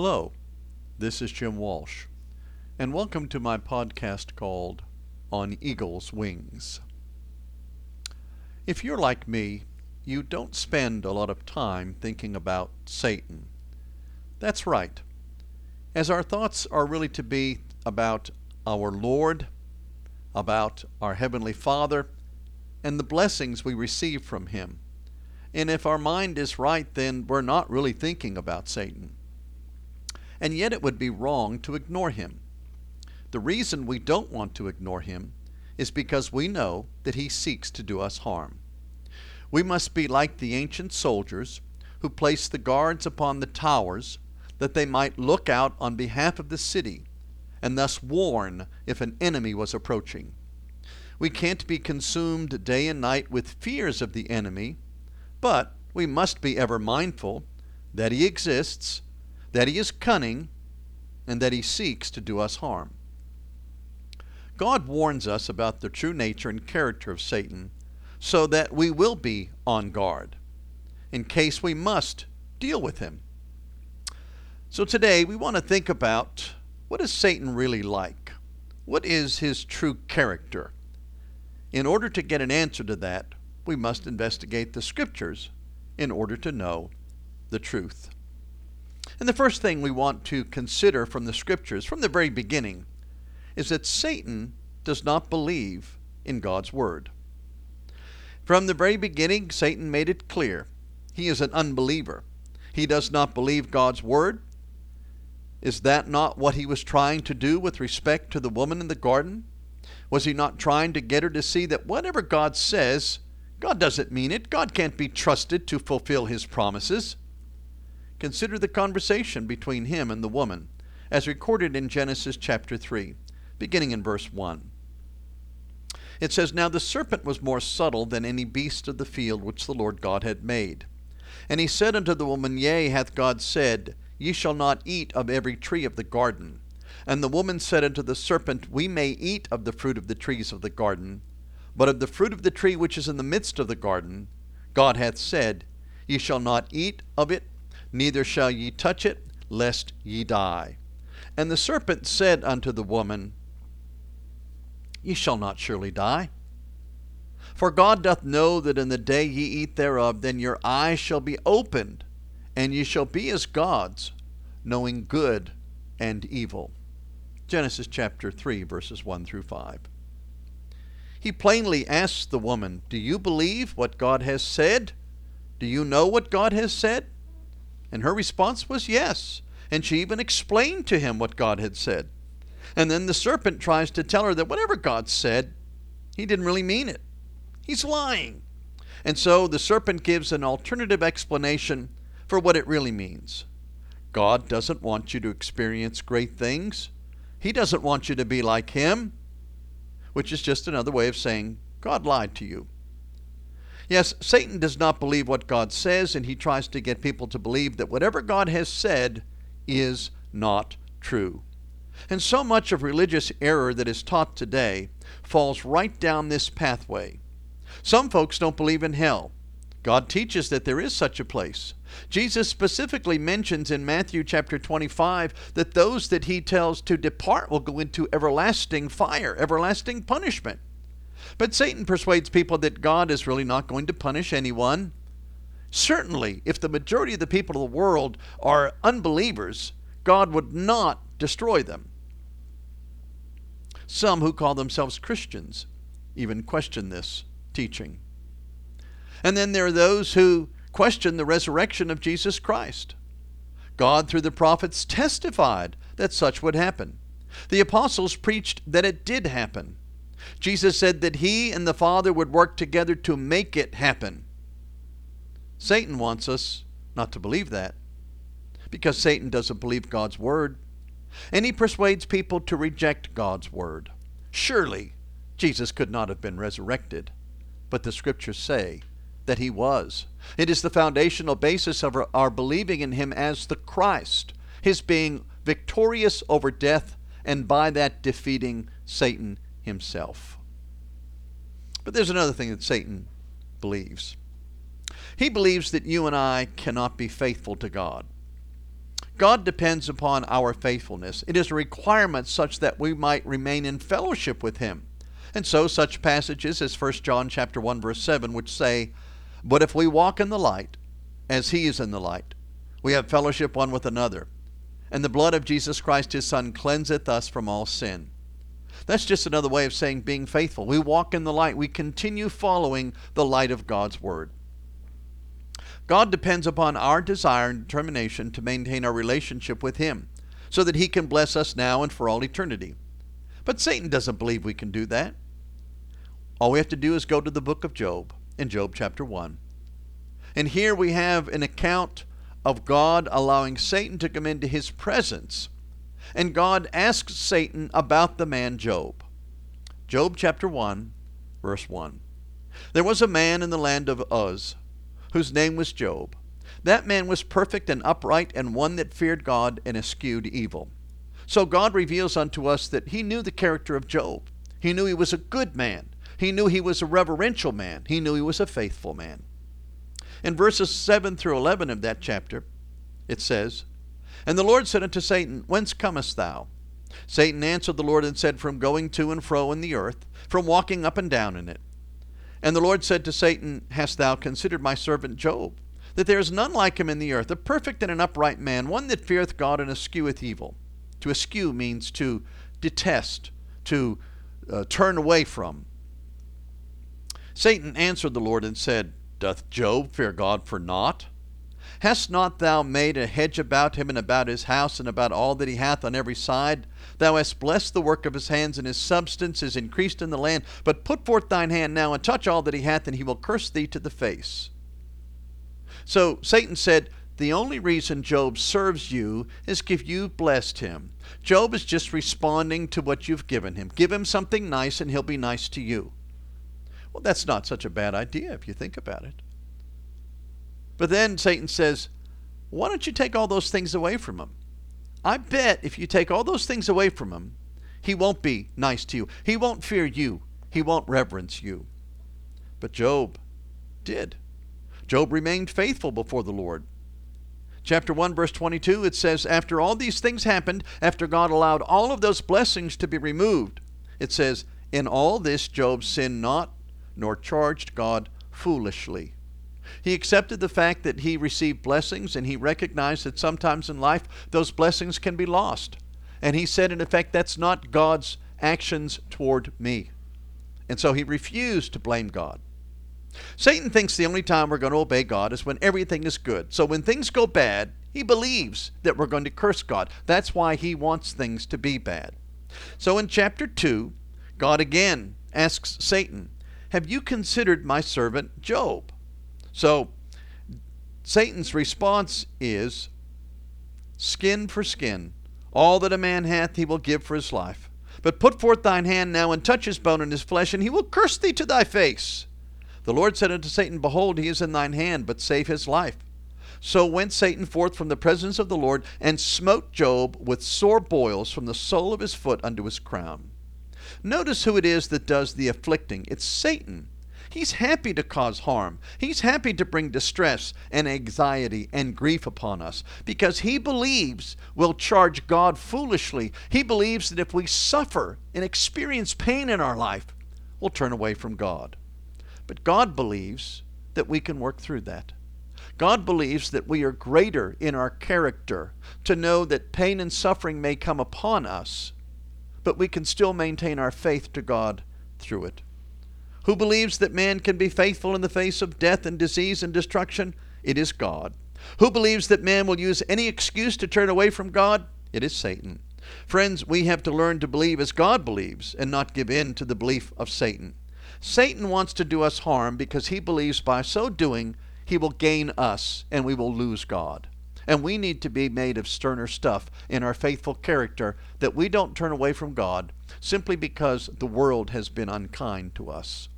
Hello, this is Jim Walsh, and welcome to my podcast called On Eagle's Wings. If you're like me, you don't spend a lot of time thinking about Satan. That's right, as our thoughts are really to be about our Lord, about our Heavenly Father, and the blessings we receive from Him. And if our mind is right, then we're not really thinking about Satan. And yet it would be wrong to ignore him. The reason we don't want to ignore him is because we know that he seeks to do us harm. We must be like the ancient soldiers who placed the guards upon the towers that they might look out on behalf of the city and thus warn if an enemy was approaching. We can't be consumed day and night with fears of the enemy but we must be ever mindful that he exists, that he is cunning, and that he seeks to do us harm. God warns us about the true nature and character of Satan so that we will be on guard in case we must deal with him. So today we want to think about what is Satan really like? What is his true character? In order to get an answer to that, we must investigate the scriptures in order to know the truth. And the first thing we want to consider from the scriptures, from the very beginning, is that Satan does not believe in God's word. From the very beginning, Satan made it clear he is an unbeliever. He does not believe God's word. Is that not what he was trying to do with respect to the woman in the garden? Was he not trying to get her to see that whatever God says God doesn't mean it. God can't be trusted to fulfill his promises. Consider the conversation between him and the woman, as recorded in Genesis chapter 3, beginning in verse 1. It says, Now the serpent was more subtle than any beast of the field which the Lord God had made. And he said unto the woman, Yea, hath God said, Ye shall not eat of every tree of the garden. And the woman said unto the serpent, We may eat of the fruit of the trees of the garden. But of the fruit of the tree which is in the midst of the garden, God hath said, Ye shall not eat of it, neither shall ye touch it, lest ye die. And the serpent said unto the woman, Ye shall not surely die. For God doth know that in the day ye eat thereof, then your eyes shall be opened, and ye shall be as gods, knowing good and evil. Genesis chapter 3, verses 1 through 5. He plainly asks the woman, Do you believe what God has said? Do you know what God has said? And her response was yes. And she even explained to him what God had said. And then the serpent tries to tell her that whatever God said, he didn't really mean it. He's lying. And so the serpent gives an alternative explanation for what it really means. God doesn't want you to experience great things. He doesn't want you to be like Him which is just another way of saying God lied to you. Yes, Satan does not believe what God says, and he tries to get people to believe that whatever God has said is not true. And so much of religious error that is taught today falls right down this pathway. Some folks don't believe in hell. God teaches that there is such a place. Jesus specifically mentions in Matthew chapter 25 that those that he tells to depart will go into everlasting fire, everlasting punishment. But Satan persuades people that God is really not going to punish anyone. Certainly, if the majority of the people of the world are unbelievers, God would not destroy them. Some who call themselves Christians even question this teaching. And then there are those who question the resurrection of Jesus Christ. God, through the prophets, testified that such would happen. The apostles preached that it did happen. Jesus said that he and the Father would work together to make it happen. Satan wants us not to believe that because Satan doesn't believe God's word. And he persuades people to reject God's word. Surely Jesus could not have been resurrected, but the scriptures say that he was. It is the foundational basis of our, believing in him as the Christ, his being victorious over death and by that defeating Satan himself. But there's another thing that Satan believes. He believes that you and I cannot be faithful to God. God depends upon our faithfulness. It is a requirement such that we might remain in fellowship with him. And so such passages as 1 John chapter 1 verse 7 which say, "But if we walk in the light, as he is in the light, we have fellowship one with another, and the blood of Jesus Christ his son cleanseth us from all sin." That's just another way of saying being faithful. We walk in the light. We continue following the light of God's word. God depends upon our desire and determination to maintain our relationship with Him so that He can bless us now and for all eternity. But Satan doesn't believe we can do that. All we have to do is go to the book of Job in Job chapter 1. And here we have an account of God allowing Satan to come into His presence. And God asks Satan about the man Job. Job chapter 1, verse 1. There was a man in the land of Uz whose name was Job. That man was perfect and upright, and one that feared God and eschewed evil. So God reveals unto us that he knew the character of Job. He knew he was a good man. He knew he was a reverential man. He knew he was a faithful man. In verses 7 through 11 of that chapter, it says, And the Lord said unto Satan, Whence comest thou? Satan answered the Lord and said, From going to and fro in the earth, from walking up and down in it. And the Lord said to Satan, Hast thou considered my servant Job? That there is none like him in the earth, a perfect and an upright man, one that feareth God and escheweth evil. To eschew means to detest, to uh, turn away from. Satan answered the Lord and said, Doth Job fear God for naught? Hast not thou made a hedge about him and about his house and about all that he hath on every side? Thou hast blessed the work of his hands, and his substance is increased in the land. But put forth thine hand now and touch all that he hath, and he will curse thee to the face. So Satan said, The only reason Job serves you is if you've blessed him. Job is just responding to what you've given him. Give him something nice, and he'll be nice to you. Well, that's not such a bad idea if you think about it. But then Satan says, Why don't you take all those things away from him? I bet if you take all those things away from him, he won't be nice to you. He won't fear you. He won't reverence you. But Job did. Job remained faithful before the Lord. Chapter 1, verse 22, it says, After all these things happened, after God allowed all of those blessings to be removed, it says, In all this Job sinned not, nor charged God foolishly. He accepted the fact that he received blessings and he recognized that sometimes in life those blessings can be lost. And he said, in effect, that's not God's actions toward me. And so he refused to blame God. Satan thinks the only time we're going to obey God is when everything is good. So when things go bad, he believes that we're going to curse God. That's why he wants things to be bad. So in chapter 2, God again asks Satan, Have you considered my servant Job? So Satan's response is skin for skin. All that a man hath he will give for his life. But put forth thine hand now and touch his bone and his flesh, and he will curse thee to thy face. The Lord said unto Satan, Behold, he is in thine hand, but save his life. So went Satan forth from the presence of the Lord, and smote Job with sore boils from the sole of his foot unto his crown. Notice who it is that does the afflicting. It's Satan. He's happy to cause harm. He's happy to bring distress and anxiety and grief upon us because he believes we'll charge God foolishly. He believes that if we suffer and experience pain in our life, we'll turn away from God. But God believes that we can work through that. God believes that we are greater in our character to know that pain and suffering may come upon us, but we can still maintain our faith to God through it. Who believes that man can be faithful in the face of death and disease and destruction? It is God. Who believes that man will use any excuse to turn away from God? It is Satan. Friends, we have to learn to believe as God believes and not give in to the belief of Satan. Satan wants to do us harm because he believes by so doing he will gain us and we will lose God. And we need to be made of sterner stuff in our faithful character that we don't turn away from God simply because the world has been unkind to us.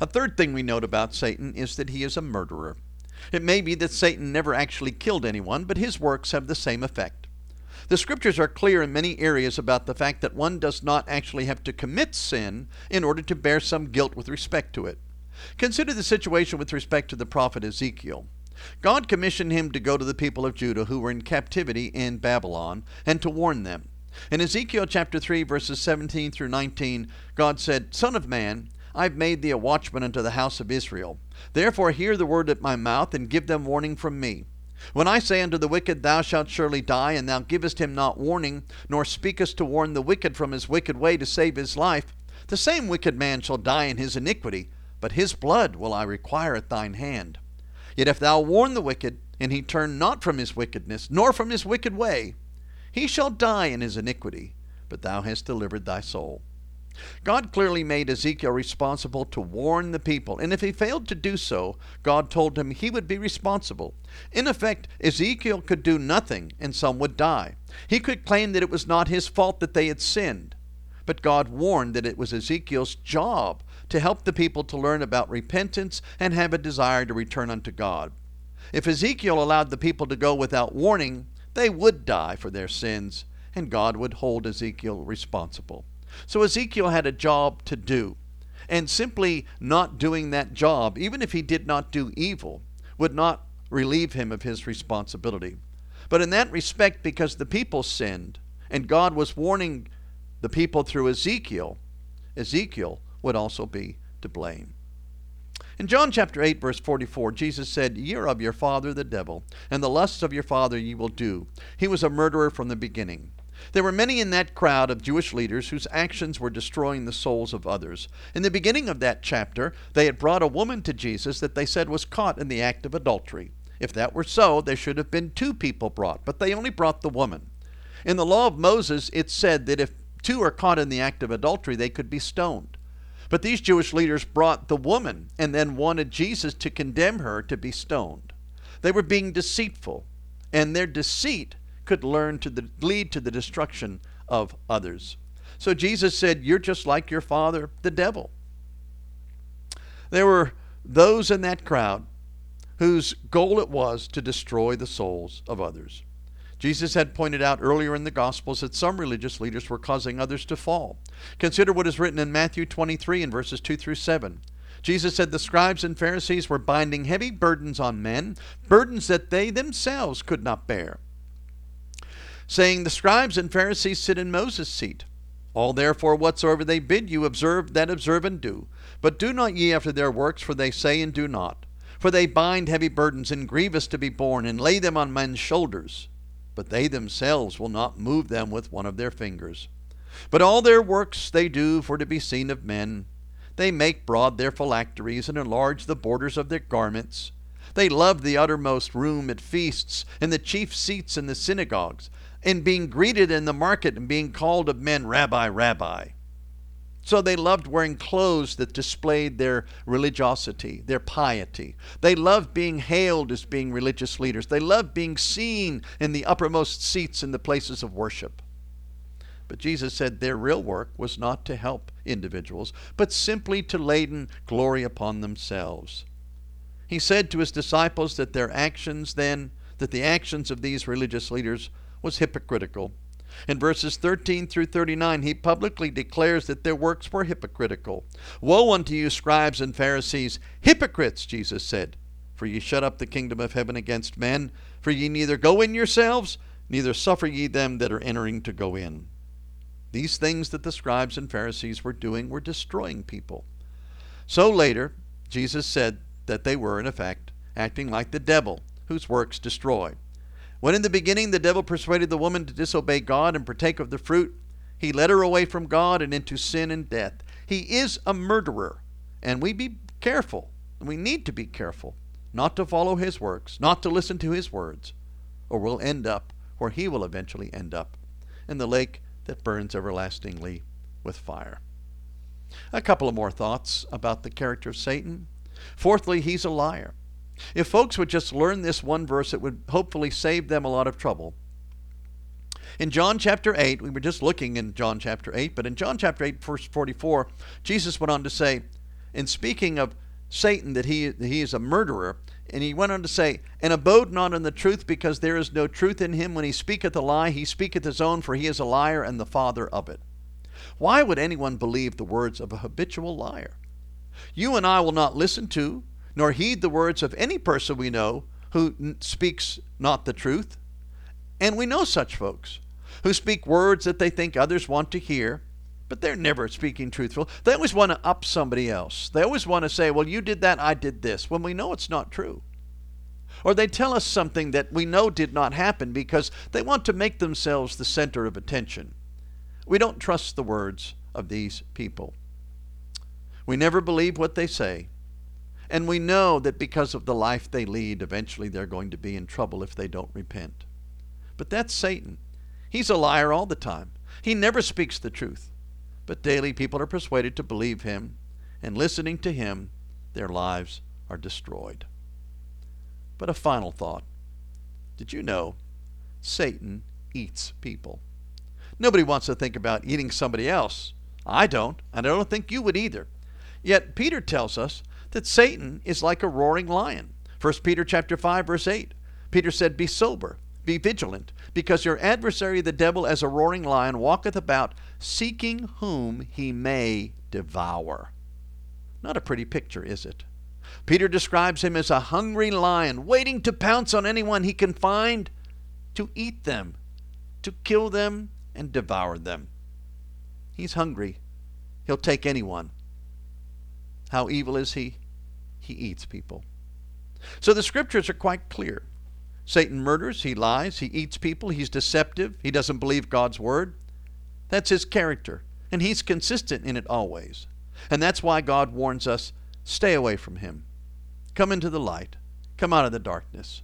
A third thing we note about Satan is that he is a murderer. It may be that Satan never actually killed anyone, but his works have the same effect. The scriptures are clear in many areas about the fact that one does not actually have to commit sin in order to bear some guilt with respect to it. Consider the situation with respect to the prophet Ezekiel. God commissioned him to go to the people of Judah who were in captivity in Babylon and to warn them. In Ezekiel chapter 3, verses 17 through 19, God said, Son of man, I've made thee a watchman unto the house of Israel. Therefore hear the word at my mouth, and give them warning from me. When I say unto the wicked, Thou shalt surely die, and thou givest him not warning, nor speakest to warn the wicked from his wicked way to save his life, the same wicked man shall die in his iniquity, but his blood will I require at thine hand. Yet if thou warn the wicked, and he turn not from his wickedness, nor from his wicked way, he shall die in his iniquity, but thou hast delivered thy soul. God clearly made Ezekiel responsible to warn the people, and if he failed to do so, God told him he would be responsible. In effect, Ezekiel could do nothing, and some would die. He could claim that it was not his fault that they had sinned, but God warned that it was Ezekiel's job to help the people to learn about repentance and have a desire to return unto God. If Ezekiel allowed the people to go without warning, they would die for their sins, and God would hold Ezekiel responsible. So Ezekiel had a job to do, and simply not doing that job, even if he did not do evil, would not relieve him of his responsibility. But in that respect, because the people sinned, and God was warning the people through Ezekiel, Ezekiel would also be to blame. In John chapter 8, verse 44, Jesus said, Ye are of your father the devil, and the lusts of your father ye will do. He was a murderer from the beginning. There were many in that crowd of Jewish leaders whose actions were destroying the souls of others. In the beginning of that chapter, they had brought a woman to Jesus that they said was caught in the act of adultery. If that were so, there should have been two people brought, but they only brought the woman. In the law of Moses, it said that if two are caught in the act of adultery, they could be stoned. But these Jewish leaders brought the woman and then wanted Jesus to condemn her to be stoned. They were being deceitful, and their deceit could learn to the, lead to the destruction of others. So Jesus said, You're just like your father, the devil. There were those in that crowd whose goal it was to destroy the souls of others. Jesus had pointed out earlier in the Gospels that some religious leaders were causing others to fall. Consider what is written in Matthew 23 and verses 2 through 7. Jesus said the scribes and Pharisees were binding heavy burdens on men, burdens that they themselves could not bear, saying, The scribes and Pharisees sit in Moses' seat. All therefore whatsoever they bid you observe, that observe and do. But do not ye after their works, for they say and do not. For they bind heavy burdens and grievous to be borne, and lay them on men's shoulders but they themselves will not move them with one of their fingers. But all their works they do for to be seen of men. They make broad their phylacteries and enlarge the borders of their garments. They love the uttermost room at feasts and the chief seats in the synagogues, and being greeted in the market and being called of men, Rabbi, Rabbi. So they loved wearing clothes that displayed their religiosity, their piety. They loved being hailed as being religious leaders. They loved being seen in the uppermost seats in the places of worship. But Jesus said their real work was not to help individuals, but simply to laden glory upon themselves. He said to his disciples that their actions then, that the actions of these religious leaders was hypocritical in verses 13 through 39, he publicly declares that their works were hypocritical. Woe unto you, scribes and Pharisees, hypocrites, Jesus said, for ye shut up the kingdom of heaven against men, for ye neither go in yourselves, neither suffer ye them that are entering to go in. These things that the scribes and Pharisees were doing were destroying people. So later, Jesus said that they were, in effect, acting like the devil, whose works destroy. When in the beginning the devil persuaded the woman to disobey God and partake of the fruit, he led her away from God and into sin and death. He is a murderer, and we be careful. We need to be careful not to follow his works, not to listen to his words, or we'll end up where he will eventually end up in the lake that burns everlastingly with fire. A couple of more thoughts about the character of Satan. Fourthly, he's a liar. If folks would just learn this one verse, it would hopefully save them a lot of trouble. In John chapter 8, we were just looking in John chapter 8, but in John chapter 8, verse 44, Jesus went on to say, in speaking of Satan, that he, he is a murderer, and he went on to say, And abode not in the truth, because there is no truth in him. When he speaketh a lie, he speaketh his own, for he is a liar and the father of it. Why would anyone believe the words of a habitual liar? You and I will not listen to nor heed the words of any person we know who n- speaks not the truth. And we know such folks who speak words that they think others want to hear, but they're never speaking truthful. They always want to up somebody else. They always want to say, well, you did that, I did this, when we know it's not true. Or they tell us something that we know did not happen because they want to make themselves the center of attention. We don't trust the words of these people. We never believe what they say. And we know that because of the life they lead, eventually they're going to be in trouble if they don't repent. But that's Satan. He's a liar all the time. He never speaks the truth. But daily people are persuaded to believe him, and listening to him, their lives are destroyed. But a final thought. Did you know Satan eats people? Nobody wants to think about eating somebody else. I don't, and I don't think you would either. Yet Peter tells us that Satan is like a roaring lion. 1 Peter chapter 5 verse 8. Peter said, "Be sober, be vigilant, because your adversary the devil as a roaring lion walketh about seeking whom he may devour." Not a pretty picture, is it? Peter describes him as a hungry lion waiting to pounce on anyone he can find to eat them, to kill them and devour them. He's hungry. He'll take anyone. How evil is he? He eats people. So the scriptures are quite clear. Satan murders, he lies, he eats people, he's deceptive, he doesn't believe God's word. That's his character, and he's consistent in it always. And that's why God warns us stay away from him. Come into the light, come out of the darkness.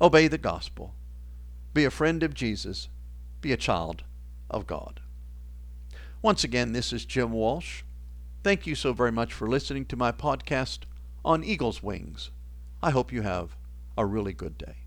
Obey the gospel. Be a friend of Jesus, be a child of God. Once again, this is Jim Walsh. Thank you so very much for listening to my podcast on Eagle's Wings. I hope you have a really good day.